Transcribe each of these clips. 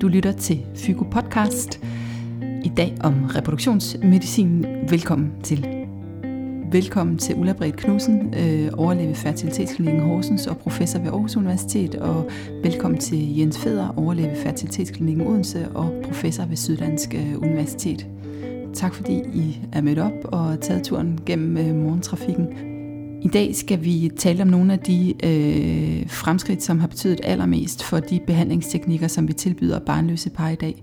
Du lytter til Fygo Podcast. I dag om reproduktionsmedicin. Velkommen til. Velkommen til Ulla Bredt Knudsen, øh, overlæge ved Fertilitetsklinikken Horsens og professor ved Aarhus Universitet. Og velkommen til Jens Feder, overlæge ved Fertilitetsklinikken Odense og professor ved Syddansk øh, Universitet. Tak fordi I er mødt op og taget turen gennem øh, morgentrafikken. I dag skal vi tale om nogle af de øh, fremskridt, som har betydet allermest for de behandlingsteknikker, som vi tilbyder barnløse par i dag.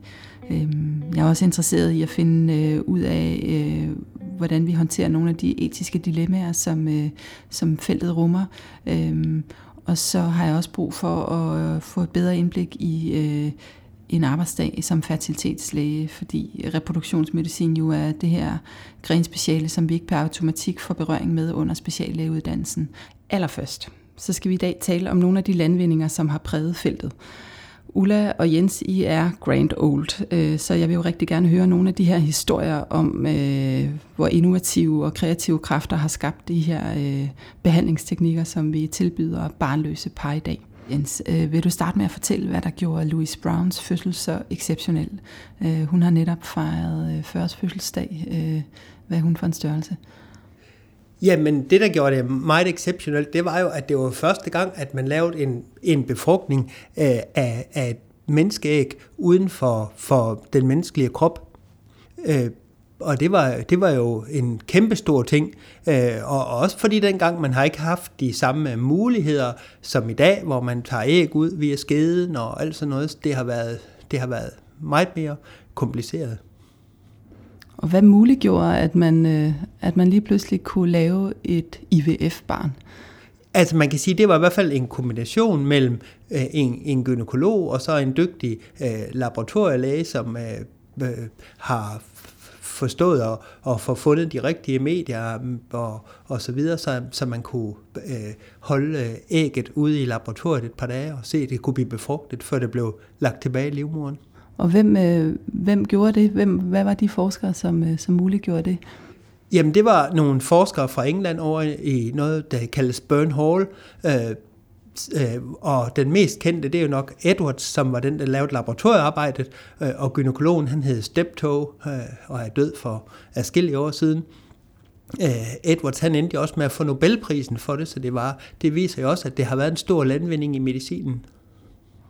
Øh, jeg er også interesseret i at finde øh, ud af, øh, hvordan vi håndterer nogle af de etiske dilemmaer, som, øh, som feltet rummer. Øh, og så har jeg også brug for at få et bedre indblik i øh, en arbejdsdag som fertilitetslæge, fordi reproduktionsmedicin jo er det her grenspeciale, som vi ikke per automatik får berøring med under speciallægeuddannelsen. Allerførst, så skal vi i dag tale om nogle af de landvindinger, som har præget feltet. Ulla og Jens, I er grand old, øh, så jeg vil jo rigtig gerne høre nogle af de her historier om, øh, hvor innovative og kreative kræfter har skabt de her øh, behandlingsteknikker, som vi tilbyder barnløse par i dag. Jens, øh, vil du starte med at fortælle, hvad der gjorde Louise Browns fødsel så exceptionel? Øh, hun har netop fejret øh, 40 fødselsdag. Øh, hvad er hun for en størrelse? Jamen, det der gjorde det meget exceptionelt, det var jo, at det var første gang, at man lavede en, en befrugtning øh, af, af et menneskeæg uden for, for den menneskelige krop. Øh, og det var, det var jo en kæmpe stor ting, øh, og også fordi dengang man har ikke haft de samme muligheder som i dag, hvor man tager æg ud via skeden og alt sådan noget. Det har været, det har været meget mere kompliceret. Og hvad muliggjorde, at man, øh, at man lige pludselig kunne lave et IVF-barn? Altså man kan sige, det var i hvert fald en kombination mellem øh, en, en gynekolog og så en dygtig øh, laboratorielæge, som øh, øh, har forstået og, og få fundet de rigtige medier og, og så videre, så, så man kunne øh, holde øh, ægget ude i laboratoriet et par dage og se, at det kunne blive befrugtet, før det blev lagt tilbage i livmoderen. Og hvem, øh, hvem gjorde det? Hvem, hvad var de forskere, som, øh, som muliggjorde det? Jamen, det var nogle forskere fra England over i noget, der kaldes Burn Hall, øh, øh, og den mest kendte, det er jo nok Edwards, som var den, der lavede laboratoriearbejdet, øh, og gynekologen, han hed Steptoe, øh, og er død for adskillige år siden. Øh, Edwards, han endte også med at få Nobelprisen for det, så det, var, det viser jo også, at det har været en stor landvinding i medicinen.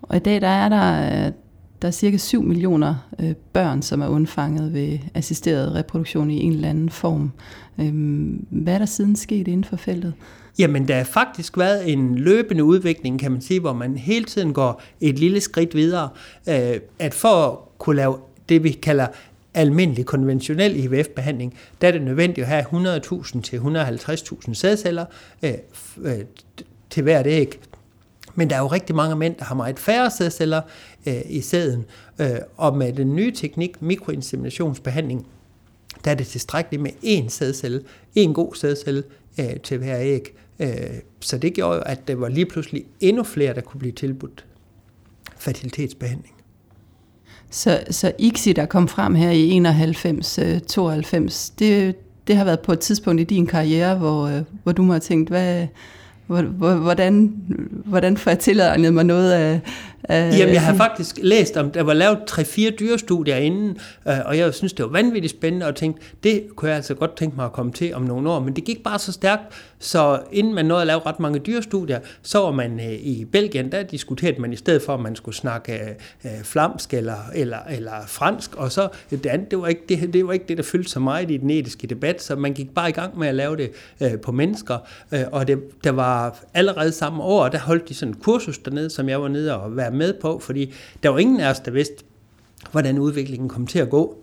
Og i dag der er der, øh, der er cirka 7 millioner øh, børn, som er undfanget ved assisteret reproduktion i en eller anden form. Øhm, hvad er der siden sket inden for feltet? Jamen, der har faktisk været en løbende udvikling, kan man sige, hvor man hele tiden går et lille skridt videre. Øh, at for at kunne lave det, vi kalder almindelig konventionel IVF-behandling, der er det nødvendigt at have 100.000 til 150.000 sædceller øh, øh, til hvert æg. Men der er jo rigtig mange mænd, der har meget færre sædceller øh, i sæden, øh, og med den nye teknik, mikroinseminationsbehandling, der er det tilstrækkeligt med én sædcelle, én god sædcelle øh, til hver æg. Øh, så det gjorde jo, at der var lige pludselig endnu flere, der kunne blive tilbudt fertilitetsbehandling. Så, så ICSI, der kom frem her i 91-92, øh, det, det har været på et tidspunkt i din karriere, hvor, øh, hvor du må have tænkt, hvad, hvordan, hvordan får jeg tilegnet mig noget af, af... Jamen, jeg har faktisk læst om, der var lavet 3-4 dyrestudier inden, øh, og jeg synes, det var vanvittigt spændende, og tænkte, det kunne jeg altså godt tænke mig at komme til om nogle år, men det gik bare så stærkt, så inden man nåede at lave ret mange dyrestudier, så var man øh, i Belgien, der diskuterede man i stedet for, at man skulle snakke øh, flamsk eller, eller, eller fransk, og så det andet, det var, ikke det, det var ikke det, der fyldte så meget i den etiske debat, så man gik bare i gang med at lave det på mennesker, og det, der var allerede samme år, der holdt de sådan en kursus dernede, som jeg var nede og være med på, fordi der var ingen af os, der vidste, hvordan udviklingen kom til at gå.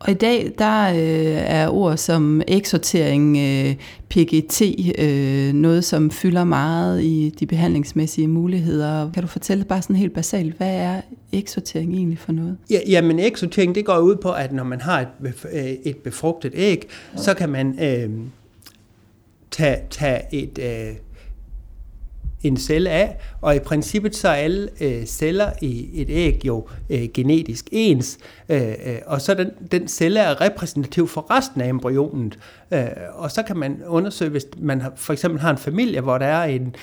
Og i dag, der øh, er ord som eksortering, øh, PGT, øh, noget som fylder meget i de behandlingsmæssige muligheder. Kan du fortælle bare sådan helt basalt, hvad er eksortering egentlig for noget? Ja, jamen eksortering, det går ud på, at når man har et, øh, et befrugtet æg, så kan man øh, tage, tage et... Øh, en celle af, og i princippet så er alle øh, celler i et æg jo øh, genetisk ens, øh, øh, og så den, den celle er repræsentativ for resten af embryonet. Øh, og så kan man undersøge, hvis man har, for eksempel har en familie, hvor der er en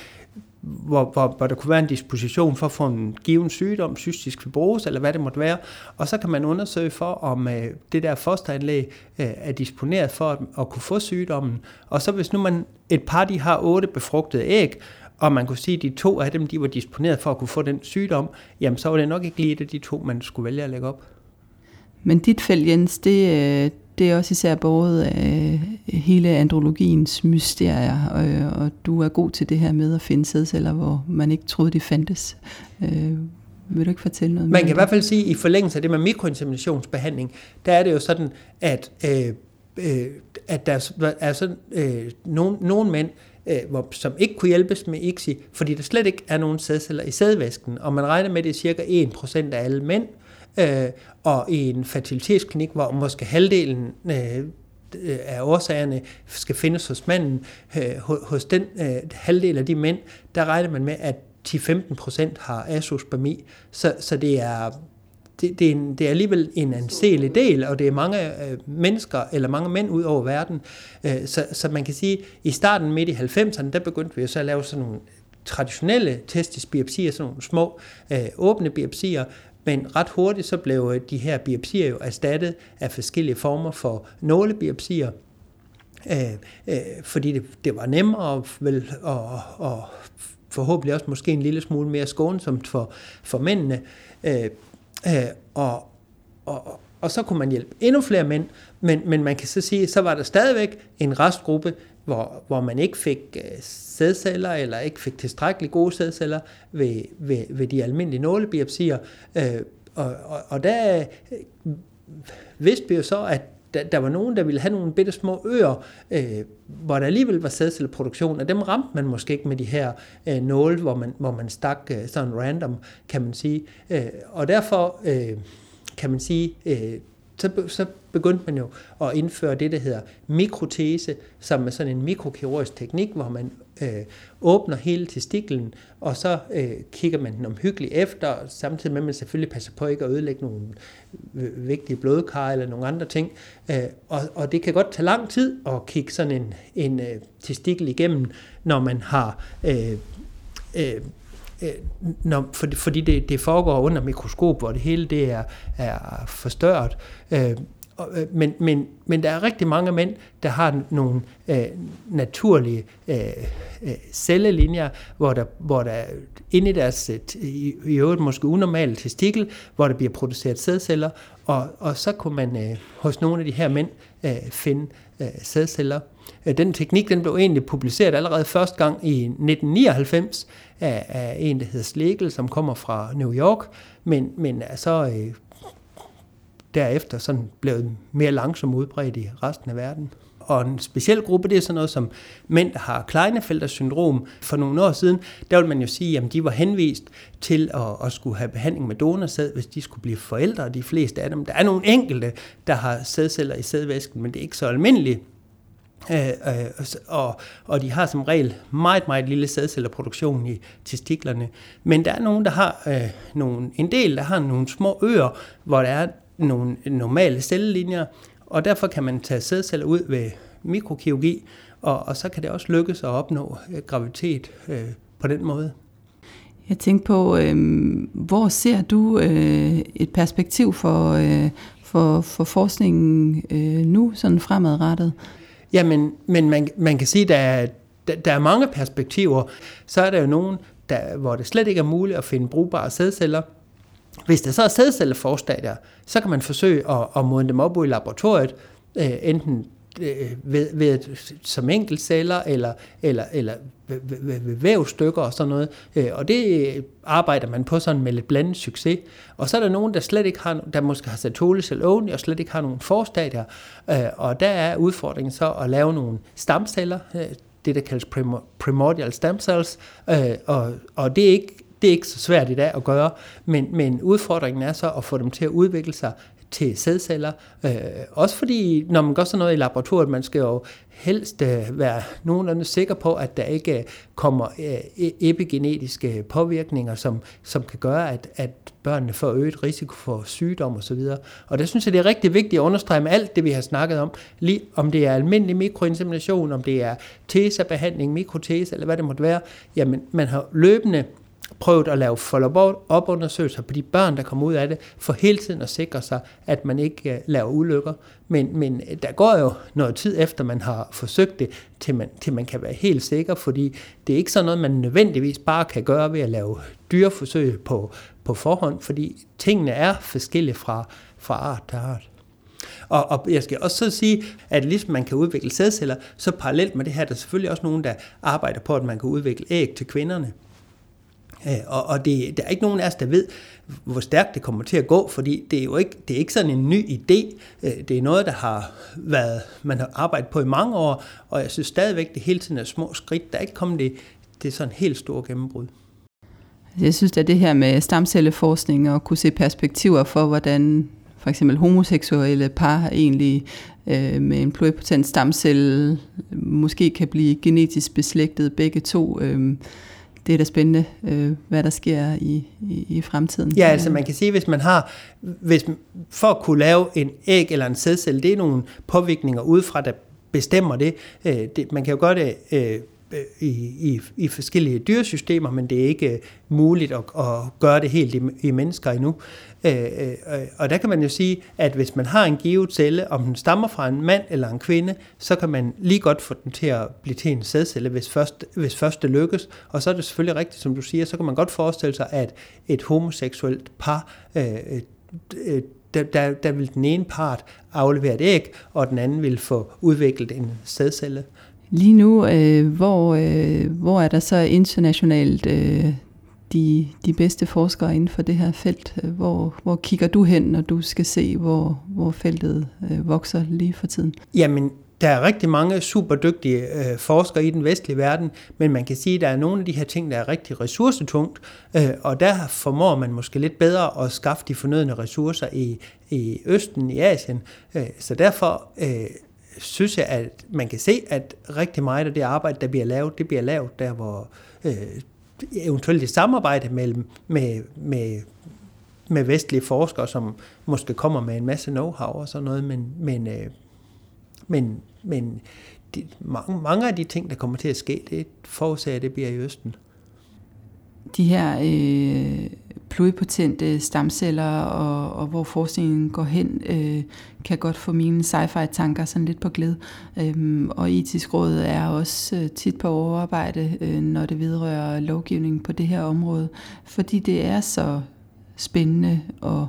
hvor, hvor, hvor der kunne være en disposition for at få en given sygdom, cystisk fibrose eller hvad det måtte være, og så kan man undersøge for, om øh, det der fosteranlæg øh, er disponeret for at, at kunne få sygdommen. Og så hvis nu man, et par de har otte befrugtede æg, og man kunne sige, at de to af dem de var disponeret for at kunne få den sygdom, jamen så var det nok ikke lige det, de to, man skulle vælge at lægge op. Men dit felt, Jens, det, øh, det er også især båret af hele andrologiens mysterier, og, og du er god til det her med at finde sædceller, hvor man ikke troede, de fandtes. Øh, vil du ikke fortælle noget Man kan i hvert fald sige, at i forlængelse af det med mikroinseminationsbehandling, der er det jo sådan, at, øh, øh, at der er sådan, øh, nogle, nogle mænd, øh, hvor, som ikke kunne hjælpes med ICSI, fordi der slet ikke er nogen sædceller i sædvæsken, og man regner med, at det er cirka 1% af alle mænd, øh, og i en fertilitetsklinik, hvor måske halvdelen øh, øh af årsagerne skal findes hos manden, øh, hos den øh, halvdel af de mænd, der regner man med, at 10-15% har asospermi, så, så det er det, det, er en, det er alligevel en anselig del, og det er mange øh, mennesker, eller mange mænd ud over verden. Øh, så, så man kan sige, i starten midt i 90'erne, der begyndte vi så at lave sådan nogle traditionelle testisbiopsier, sådan nogle små øh, åbne biopsier, men ret hurtigt så blev øh, de her biopsier jo erstattet af forskellige former for nålebiopsier, øh, øh, fordi det, det var nemmere vel, og, og forhåbentlig også måske en lille smule mere skånsomt for, for mændene. Øh, øh, og, og, og så kunne man hjælpe endnu flere mænd, men, men man kan så sige, så var der stadigvæk en restgruppe, hvor, hvor man ikke fik øh, sædceller, eller ikke fik tilstrækkeligt gode sædceller ved, ved, ved de almindelige nålebiopsier. Øh, og, og, og der øh, vidste vi jo så, at der, der var nogen, der ville have nogle bitte små øer, øh, hvor der alligevel var sædcelleproduktion, og dem ramte man måske ikke med de her øh, nåle, hvor man, hvor man stak øh, sådan random, kan man sige. Øh, og derfor øh, kan man sige, øh, så, så begyndte man jo at indføre det, der hedder mikrotese, som er sådan en mikrokirurgisk teknik, hvor man øh, åbner hele testiklen, og så øh, kigger man den omhyggeligt efter, samtidig med at man selvfølgelig passer på ikke at ødelægge nogle øh, vigtige blodkar eller nogle andre ting. Øh, og, og det kan godt tage lang tid at kigge sådan en, en øh, testikel igennem, når man har... Øh, øh, øh når, for, fordi det, det foregår under mikroskop, hvor det hele det er, er forstørret. Øh, Øh, men, men, men der er rigtig mange mænd, der har nogle øh, naturlige øh, øh, cellelinjer, hvor der, hvor der inde i deres, øh, i, i øvrigt måske unormale testikel, hvor der bliver produceret sædceller, og, og så kunne man øh, hos nogle af de her mænd øh, finde øh, sædceller. Øh, den teknik den blev egentlig publiceret allerede første gang i 1999 af, af en, der hedder Slegel, som kommer fra New York, men, men er så øh, derefter sådan blevet mere langsomt udbredt i resten af verden. Og en speciel gruppe, det er sådan noget som mænd, der har Klinefelter syndrom. For nogle år siden, der vil man jo sige, at de var henvist til at, at skulle have behandling med donorsæd, hvis de skulle blive forældre. De fleste af dem. Der er nogle enkelte, der har sædceller i sædvæsken, men det er ikke så almindeligt. Øh, øh, og, og de har som regel meget, meget lille sædcellerproduktion i testiklerne. Men der er nogen, der har øh, nogle, en del, der har nogle små øer, hvor der er nogle normale cellelinjer, og derfor kan man tage sædceller ud ved mikrokirurgi, og, og så kan det også lykkes at opnå øh, graviditet øh, på den måde. Jeg tænkte på, øh, hvor ser du øh, et perspektiv for, øh, for, for forskningen øh, nu, sådan fremadrettet? Jamen, men man, man kan sige, at der er, der, der er mange perspektiver. Så er der jo nogen, der, hvor det slet ikke er muligt at finde brugbare sædceller. Hvis der så er sædcelleforstadier, så kan man forsøge at, at modne dem op i laboratoriet, øh, enten Øh, ved, ved, som enkeltceller eller, eller, eller ved, ved, ved vævstykker og sådan noget. Øh, og det arbejder man på sådan med lidt blandet succes. Og så er der nogen, der slet ikke har, der måske har sat eller only, og slet ikke har nogen forstadier. Øh, og der er udfordringen så at lave nogle stamceller, det der kaldes primordial stem cells, og, og det er ikke det er ikke så svært i dag at gøre, men, men udfordringen er så at få dem til at udvikle sig til sædceller. Øh, også fordi, når man gør sådan noget i laboratoriet, man skal jo helst øh, være nogenlunde sikker på, at der ikke øh, kommer øh, e-, epigenetiske påvirkninger, som, som kan gøre, at, at børnene får øget risiko for sygdom osv. Og, og der synes jeg, det er rigtig vigtigt at understrege med alt det, vi har snakket om, lige om det er almindelig mikroinsemination, om det er tesabehandling, mikrotese eller hvad det måtte være, jamen man har løbende prøvet at lave follow-up-undersøgelser på de børn, der kommer ud af det, for hele tiden at sikre sig, at man ikke øh, laver ulykker. Men, men øh, der går jo noget tid efter, man har forsøgt det, til man, til man kan være helt sikker, fordi det er ikke sådan noget, man nødvendigvis bare kan gøre ved at lave dyreforsøg på, på forhånd, fordi tingene er forskellige fra, fra art til art. Og, og jeg skal også så sige, at ligesom man kan udvikle sædceller, så parallelt med det her, der er selvfølgelig også nogen, der arbejder på, at man kan udvikle æg til kvinderne. Øh, og, og det, der er ikke nogen af os, der ved, hvor stærkt det kommer til at gå, fordi det er jo ikke, det er ikke sådan en ny idé. Øh, det er noget, der har været, man har arbejdet på i mange år, og jeg synes stadigvæk, det hele tiden er små skridt. Der er ikke kommet det, det er sådan en helt stor gennembrud. Jeg synes, at det her med stamcelleforskning og kunne se perspektiver for, hvordan for eksempel homoseksuelle par egentlig øh, med en pluripotent stamcelle måske kan blive genetisk beslægtet begge to. Øh, det er da spændende, øh, hvad der sker i, i, i fremtiden. Ja, altså man kan sige, hvis man har, hvis, for at kunne lave en æg eller en sædcelle, det er nogle påvirkninger udefra, der bestemmer det. Øh, det man kan jo godt øh, i, i, i forskellige dyresystemer, men det er ikke øh, muligt at, at gøre det helt i, i mennesker endnu. Øh, øh, og der kan man jo sige, at hvis man har en givet celle, om den stammer fra en mand eller en kvinde, så kan man lige godt få den til at blive til en sædcelle, hvis først, hvis først det lykkes. Og så er det selvfølgelig rigtigt, som du siger, så kan man godt forestille sig, at et homoseksuelt par, øh, øh, der, der, der vil den ene part aflevere et æg, og den anden vil få udviklet en sædcelle. Lige nu, øh, hvor, øh, hvor er der så internationalt øh, de, de bedste forskere inden for det her felt? Øh, hvor, hvor kigger du hen, når du skal se, hvor, hvor feltet øh, vokser lige for tiden? Jamen, der er rigtig mange super dygtige øh, forskere i den vestlige verden, men man kan sige, at der er nogle af de her ting, der er rigtig ressourcetungt, øh, og der formår man måske lidt bedre at skaffe de fornødne ressourcer i, i Østen, i Asien. Øh, så derfor øh, synes jeg, at man kan se, at rigtig meget af det arbejde, der bliver lavet, det bliver lavet der, hvor øh, eventuelt et samarbejde mellem, med, med, med vestlige forskere, som måske kommer med en masse know-how og sådan noget, men, men, øh, men, men de, mange, mange af de ting, der kommer til at ske, det forudsager, at det bliver i Østen. De her øh, pluripotente stamceller, og, og hvor forskningen går hen, øh, kan godt få mine sci-fi-tanker sådan lidt på glæde. Øhm, og etisk råd er også øh, tit på overarbejde, øh, når det vedrører lovgivning på det her område, fordi det er så spændende og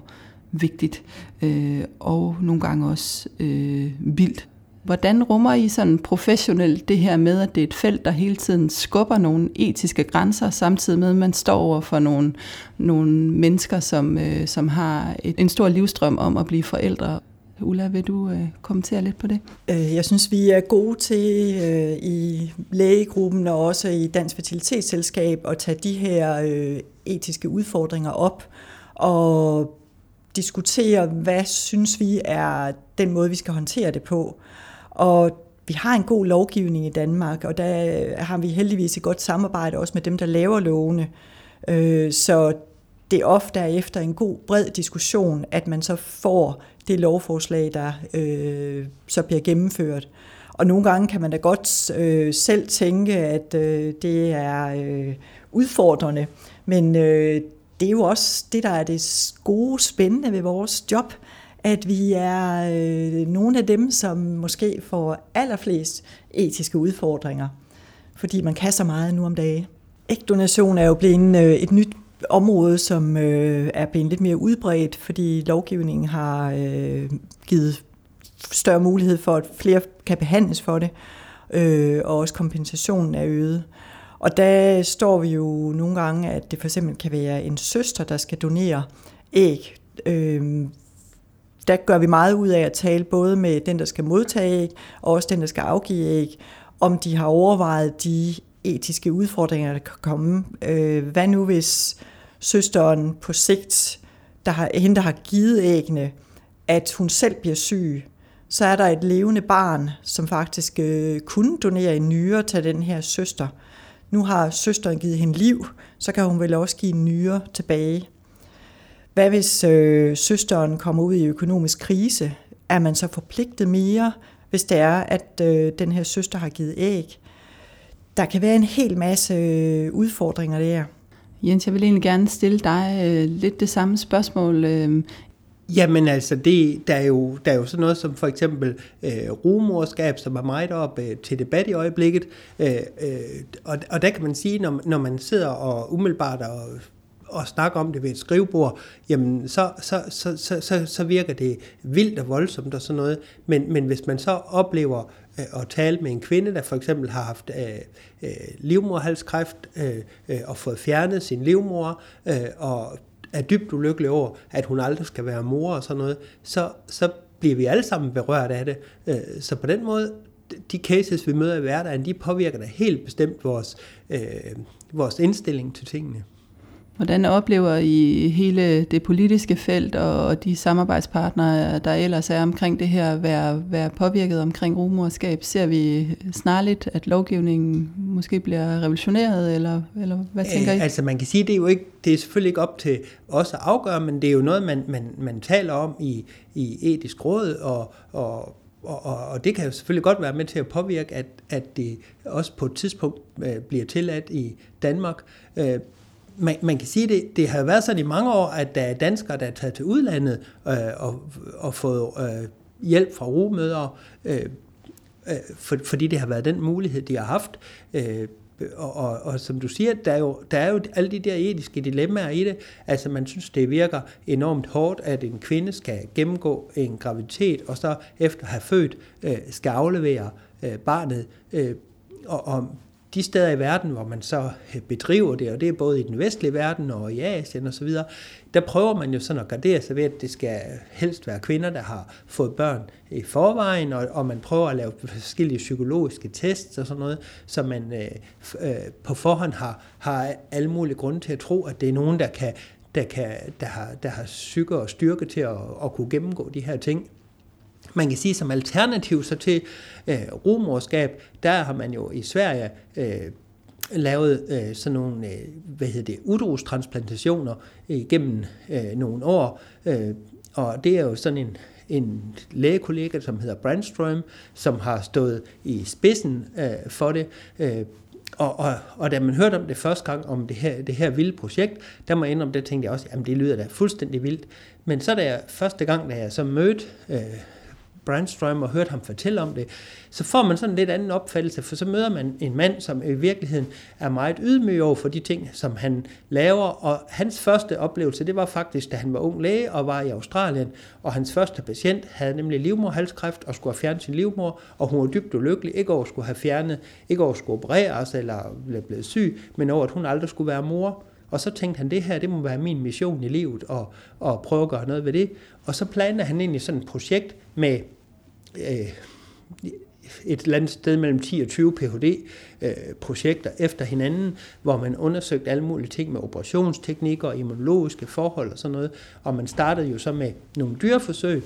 vigtigt, øh, og nogle gange også øh, vildt Hvordan rummer I sådan professionelt det her med, at det er et felt, der hele tiden skubber nogle etiske grænser, samtidig med, at man står over for nogle, nogle mennesker, som, øh, som har et, en stor livstrøm om at blive forældre? Ulla, vil du øh, kommentere lidt på det? Øh, jeg synes, vi er gode til øh, i lægegruppen og også i Dansk Fertilitetsselskab at tage de her øh, etiske udfordringer op og diskutere, hvad synes vi er den måde, vi skal håndtere det på. Og vi har en god lovgivning i Danmark, og der har vi heldigvis et godt samarbejde også med dem, der laver lovene. Øh, så det er ofte er efter en god, bred diskussion, at man så får det lovforslag, der øh, så bliver gennemført. Og nogle gange kan man da godt øh, selv tænke, at øh, det er øh, udfordrende, men øh, det er jo også det, der er det gode, spændende ved vores job, at vi er øh, nogle af dem, som måske får allerflest etiske udfordringer, fordi man kan så meget nu om dagen. Ægdonation er jo blevet øh, et nyt område, som øh, er blevet lidt mere udbredt, fordi lovgivningen har øh, givet større mulighed for, at flere kan behandles for det, øh, og også kompensationen er øget. Og der står vi jo nogle gange, at det for eksempel kan være en søster, der skal donere æg, øh, der gør vi meget ud af at tale både med den, der skal modtage æg, og også den, der skal afgive æg, om de har overvejet de etiske udfordringer, der kan komme. Øh, hvad nu hvis søsteren på sigt, der har, hende, der har givet æggene, at hun selv bliver syg, så er der et levende barn, som faktisk øh, kunne donere en nyre til den her søster. Nu har søsteren givet hende liv, så kan hun vel også give en nyre tilbage. Hvad hvis øh, søsteren kommer ud i økonomisk krise? Er man så forpligtet mere, hvis det er, at øh, den her søster har givet æg? Der kan være en hel masse øh, udfordringer der. Jens, jeg vil egentlig gerne stille dig øh, lidt det samme spørgsmål. Øh, Jamen altså, det, der, er jo, der er jo sådan noget som for eksempel øh, rumorskab, som er meget op øh, til debat i øjeblikket. Øh, øh, og, og der kan man sige, når, når man sidder og umiddelbart og, og snakke om det ved et skrivebord, jamen så, så, så, så, så, så virker det vildt og voldsomt og sådan noget. Men, men hvis man så oplever øh, at tale med en kvinde, der for eksempel har haft øh, øh, livmorhalskræft øh, øh, og fået fjernet sin livmor, øh, og er dybt ulykkelig over, at hun aldrig skal være mor og sådan noget, så, så bliver vi alle sammen berørt af det. Øh, så på den måde, de cases, vi møder i hverdagen, de påvirker da helt bestemt vores, øh, vores indstilling til tingene. Hvordan oplever I hele det politiske felt og de samarbejdspartnere, der ellers er omkring det her, være, være påvirket omkring rumorskab? Ser vi snarligt, at lovgivningen måske bliver revolutioneret, eller, eller hvad tænker I? Altså man kan sige, det er jo ikke, det er selvfølgelig ikke op til os at afgøre, men det er jo noget, man, man, man taler om i, i etisk råd, og, og og, og, og det kan jo selvfølgelig godt være med til at påvirke, at, at det også på et tidspunkt øh, bliver tilladt i Danmark. Øh, man, man kan sige, det, det har været sådan i mange år, at der er danskere, der er taget til udlandet øh, og, og fået øh, hjælp fra rumødre, øh, øh, for, fordi det har været den mulighed, de har haft. Øh, og, og, og som du siger, der er, jo, der er jo alle de der etiske dilemmaer i det. Altså man synes, det virker enormt hårdt, at en kvinde skal gennemgå en graviditet, og så efter at have født, øh, skal aflevere øh, barnet. Øh, og, og de steder i verden, hvor man så øh, bedriver det, og det er både i den vestlige verden og i Asien osv., der prøver man jo sådan at gardere sig ved, at det skal helst være kvinder, der har fået børn i forvejen, og, og man prøver at lave forskellige psykologiske tests og sådan noget, så man øh, øh, på forhånd har, har alle mulige grunde til at tro, at det er nogen, der kan der, kan, der, har, der har psyke og styrke til at, at kunne gennemgå de her ting. Man kan sige som alternativ så til øh, rumorskab, der har man jo i Sverige øh, lavet øh, sådan nogle, øh, hvad hedder det, udrustransplantationer igennem øh, nogle år, øh, og det er jo sådan en, en lægekollega, som hedder Brandstrøm, som har stået i spidsen øh, for det. Øh, og, og, og da man hørte om det første gang, om det her, det her vilde projekt, der må jeg indrømme, det tænkte jeg også, jamen det lyder da fuldstændig vildt. Men så da jeg første gang, da jeg så mødte øh, Brandstrøm og hørt ham fortælle om det, så får man sådan en lidt anden opfattelse, for så møder man en mand, som i virkeligheden er meget ydmyg over for de ting, som han laver, og hans første oplevelse, det var faktisk, da han var ung læge og var i Australien, og hans første patient havde nemlig livmorhalskræft og skulle have fjernet sin livmor, og hun var dybt ulykkelig, ikke over at skulle have fjernet, ikke over at skulle opereres eller blive blevet syg, men over at hun aldrig skulle være mor. Og så tænkte han, det her, det må være min mission i livet, og, og prøve at gøre noget ved det. Og så planlagde han egentlig sådan et projekt med øh, et eller andet sted mellem 10 og 20 Ph.D.-projekter øh, efter hinanden, hvor man undersøgte alle mulige ting med operationsteknikker og immunologiske forhold og sådan noget. Og man startede jo så med nogle dyreforsøg,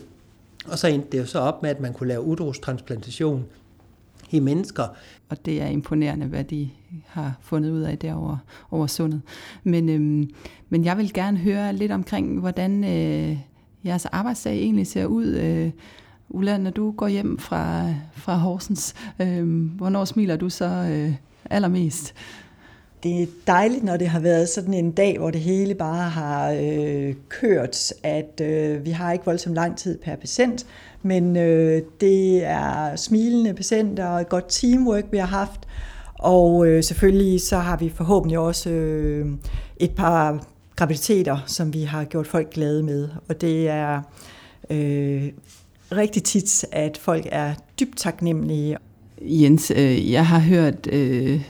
og så endte det jo så op med, at man kunne lave udrustransplantation i mennesker. Og det er imponerende, hvad de har fundet ud af derovre over sundet. Men, øhm, men jeg vil gerne høre lidt omkring, hvordan øh, jeres arbejdsdag egentlig ser ud. Øh, Ulla, når du går hjem fra, fra Horsens, øh, hvornår smiler du så øh, allermest? Det er dejligt, når det har været sådan en dag, hvor det hele bare har øh, kørt, at øh, vi har ikke voldsomt lang tid per patient, men øh, det er smilende patienter og et godt teamwork, vi har haft, og øh, selvfølgelig så har vi forhåbentlig også øh, et par graviditeter, som vi har gjort folk glade med, og det er øh, rigtig tit, at folk er dybt taknemmelige. Jens, øh, jeg har hørt øh,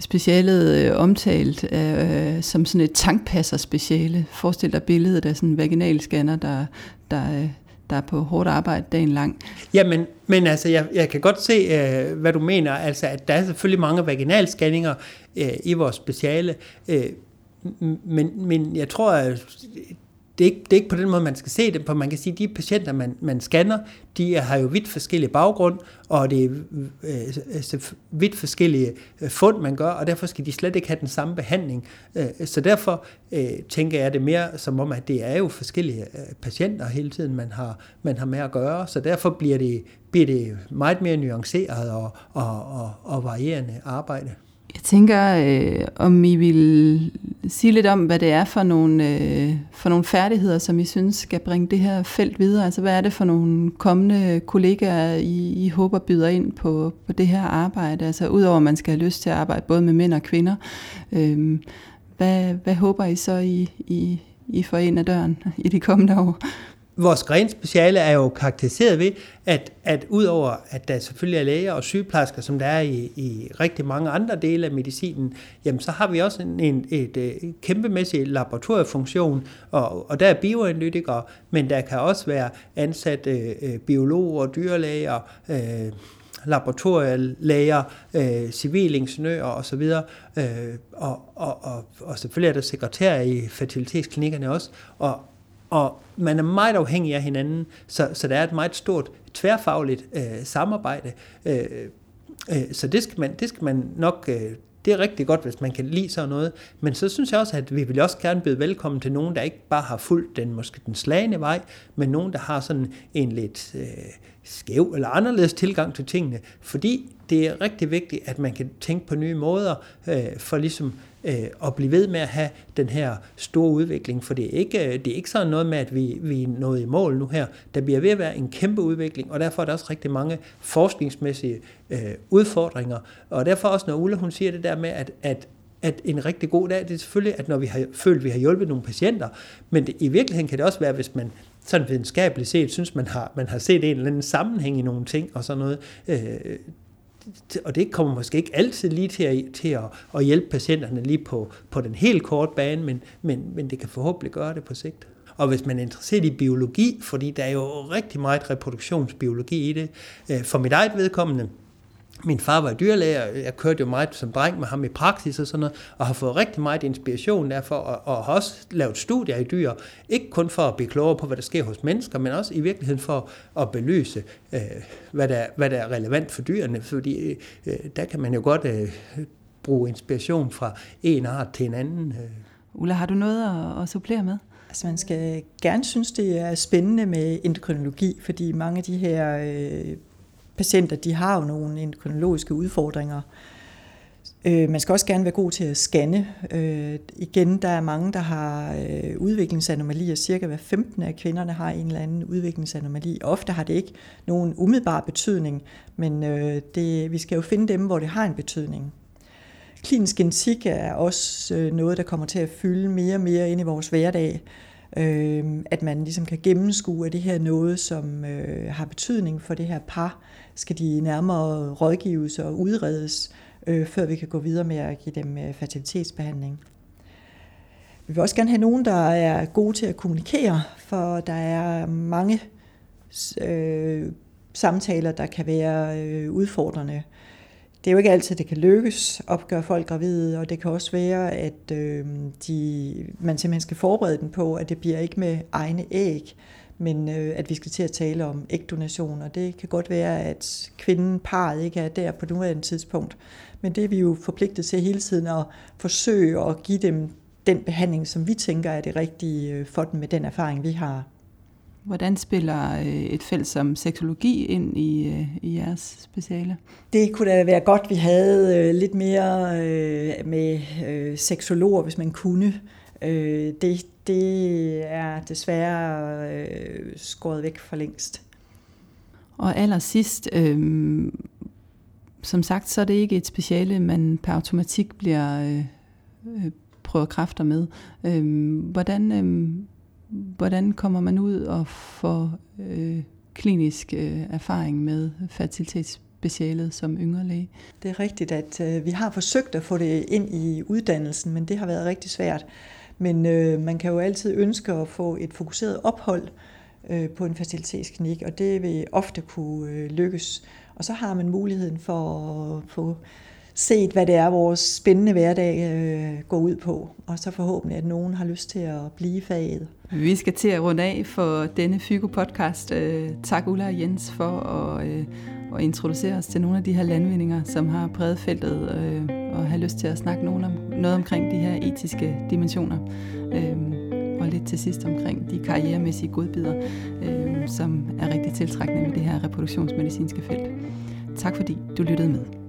specialet øh, omtalt øh, som sådan et tankpasser-speciale. Forestil dig billedet af sådan en vaginalscanner, der, der, øh, der er på hårdt arbejde dagen lang. Jamen, men altså, jeg, jeg kan godt se, øh, hvad du mener. Altså, at der er selvfølgelig mange vaginalscanninger øh, i vores speciale. Øh, men, men jeg tror, at det er, ikke, det er ikke på den måde, man skal se det på. Man kan sige, at de patienter, man, man scanner, de har jo vidt forskellige baggrund, og det er øh, altså, vidt forskellige øh, fund, man gør, og derfor skal de slet ikke have den samme behandling. Øh, så derfor øh, tænker jeg det mere som om, at det er jo forskellige øh, patienter hele tiden, man har, man har med at gøre, så derfor bliver det, bliver det meget mere nuanceret og, og, og, og varierende arbejde. Jeg tænker, øh, om I vil sige lidt om, hvad det er for nogle, øh, for nogle færdigheder, som I synes skal bringe det her felt videre. Altså, hvad er det for nogle kommende kollegaer, I, I håber byder ind på, på det her arbejde? Altså, udover at man skal have lyst til at arbejde både med mænd og kvinder, øh, hvad, hvad håber I så, I, I, I får ind ad døren i de kommende år? Vores grenspeciale er jo karakteriseret ved, at, at udover at der selvfølgelig er læger og sygeplejersker, som der er i, i rigtig mange andre dele af medicinen, jamen så har vi også en, en et, et kæmpemæssig laboratoriefunktion, og, og der er bioanalytikere, men der kan også være ansat øh, øh biologer, dyrlæger, øh, laboratorielæger, øh, civilingeniører osv., øh, og, og, og, og selvfølgelig er der sekretærer i fertilitetsklinikkerne også, og, og man er meget afhængig af hinanden, så, så der er et meget stort tværfagligt øh, samarbejde. Øh, øh, så det skal, man, det skal man nok... Øh, det er rigtig godt, hvis man kan lide sådan noget. Men så synes jeg også, at vi vil også gerne byde velkommen til nogen, der ikke bare har fulgt den måske den slagende vej, men nogen, der har sådan en lidt øh, skæv eller anderledes tilgang til tingene. Fordi det er rigtig vigtigt, at man kan tænke på nye måder øh, for ligesom øh, at blive ved med at have den her store udvikling, for det er ikke, øh, det er ikke sådan noget med, at vi, vi er nået i mål nu her. Der bliver ved at være en kæmpe udvikling, og derfor er der også rigtig mange forskningsmæssige øh, udfordringer, og derfor også, når Ulla hun siger det der med, at, at at en rigtig god dag, det er selvfølgelig, at når vi har følt, at vi har hjulpet nogle patienter, men det, i virkeligheden kan det også være, hvis man sådan videnskabeligt set synes, man har, man har set en eller anden sammenhæng i nogle ting og sådan noget. Øh, og det kommer måske ikke altid lige til at, til at, at hjælpe patienterne lige på, på den helt korte bane, men, men, men det kan forhåbentlig gøre det på sigt. Og hvis man er interesseret i biologi, fordi der er jo rigtig meget reproduktionsbiologi i det, øh, for mit eget vedkommende, min far var dyrlæger, jeg kørte jo meget som dreng med ham i praksis og sådan noget, og har fået rigtig meget inspiration derfor, og, og har også lavet studier i dyr, ikke kun for at blive klogere på, hvad der sker hos mennesker, men også i virkeligheden for at belyse, øh, hvad, der, hvad der er relevant for dyrene, fordi øh, der kan man jo godt øh, bruge inspiration fra en art til en anden. Øh. Ulla, har du noget at, at supplere med? Altså man skal gerne synes, det er spændende med endokrinologi, fordi mange af de her øh, patienter, de har jo nogle endokrinologiske udfordringer. Øh, man skal også gerne være god til at scanne. Øh, igen, der er mange, der har øh, udviklingsanomalier. Cirka hver 15 af kvinderne har en eller anden udviklingsanomali. Ofte har det ikke nogen umiddelbar betydning, men øh, det, vi skal jo finde dem, hvor det har en betydning. Klinisk genetik er også øh, noget, der kommer til at fylde mere og mere ind i vores hverdag. Øh, at man ligesom kan gennemskue, at det her noget, som øh, har betydning for det her par, skal de nærmere rådgives og udredes, øh, før vi kan gå videre med at give dem øh, fertilitetsbehandling. Vi vil også gerne have nogen, der er gode til at kommunikere, for der er mange øh, samtaler, der kan være øh, udfordrende. Det er jo ikke altid, det kan lykkes at gøre folk gravide, og det kan også være, at øh, de, man simpelthen skal forberede den på, at det bliver ikke med egne æg, men øh, at vi skal til at tale om ægdonation, og det kan godt være, at kvinden, parret ikke er der på nuværende tidspunkt. Men det er vi jo forpligtet til hele tiden at forsøge at give dem den behandling, som vi tænker er det rigtige øh, for dem med den erfaring, vi har. Hvordan spiller øh, et felt som seksologi ind i, øh, i jeres speciale? Det kunne da være godt, vi havde lidt mere med seksologer, hvis man kunne. Det, det er desværre øh, skåret væk for længst. Og allersidst, øh, som sagt, så er det ikke et speciale, man per automatik bliver øh, øh, prøver kræfter med. Øh, hvordan, øh, hvordan kommer man ud og får øh, klinisk øh, erfaring med fertilitetsspecialet som yngre læge? Det er rigtigt, at øh, vi har forsøgt at få det ind i uddannelsen, men det har været rigtig svært. Men øh, man kan jo altid ønske at få et fokuseret ophold øh, på en fertilitetsklinik, og det vil ofte kunne øh, lykkes. Og så har man muligheden for at få set, hvad det er, vores spændende hverdag øh, går ud på. Og så forhåbentlig, at nogen har lyst til at blive faget. Vi skal til at runde af for denne FYGO-podcast. Øh, tak Ulla og Jens for at, øh, at introducere os til nogle af de her landvindinger, som har præget feltet, øh, og har lyst til at snakke nogen om, noget omkring de her etiske dimensioner. Øh, og lidt til sidst omkring de karrieremæssige godbidder, øh, som er rigtig tiltrækkende med det her reproduktionsmedicinske felt. Tak fordi du lyttede med.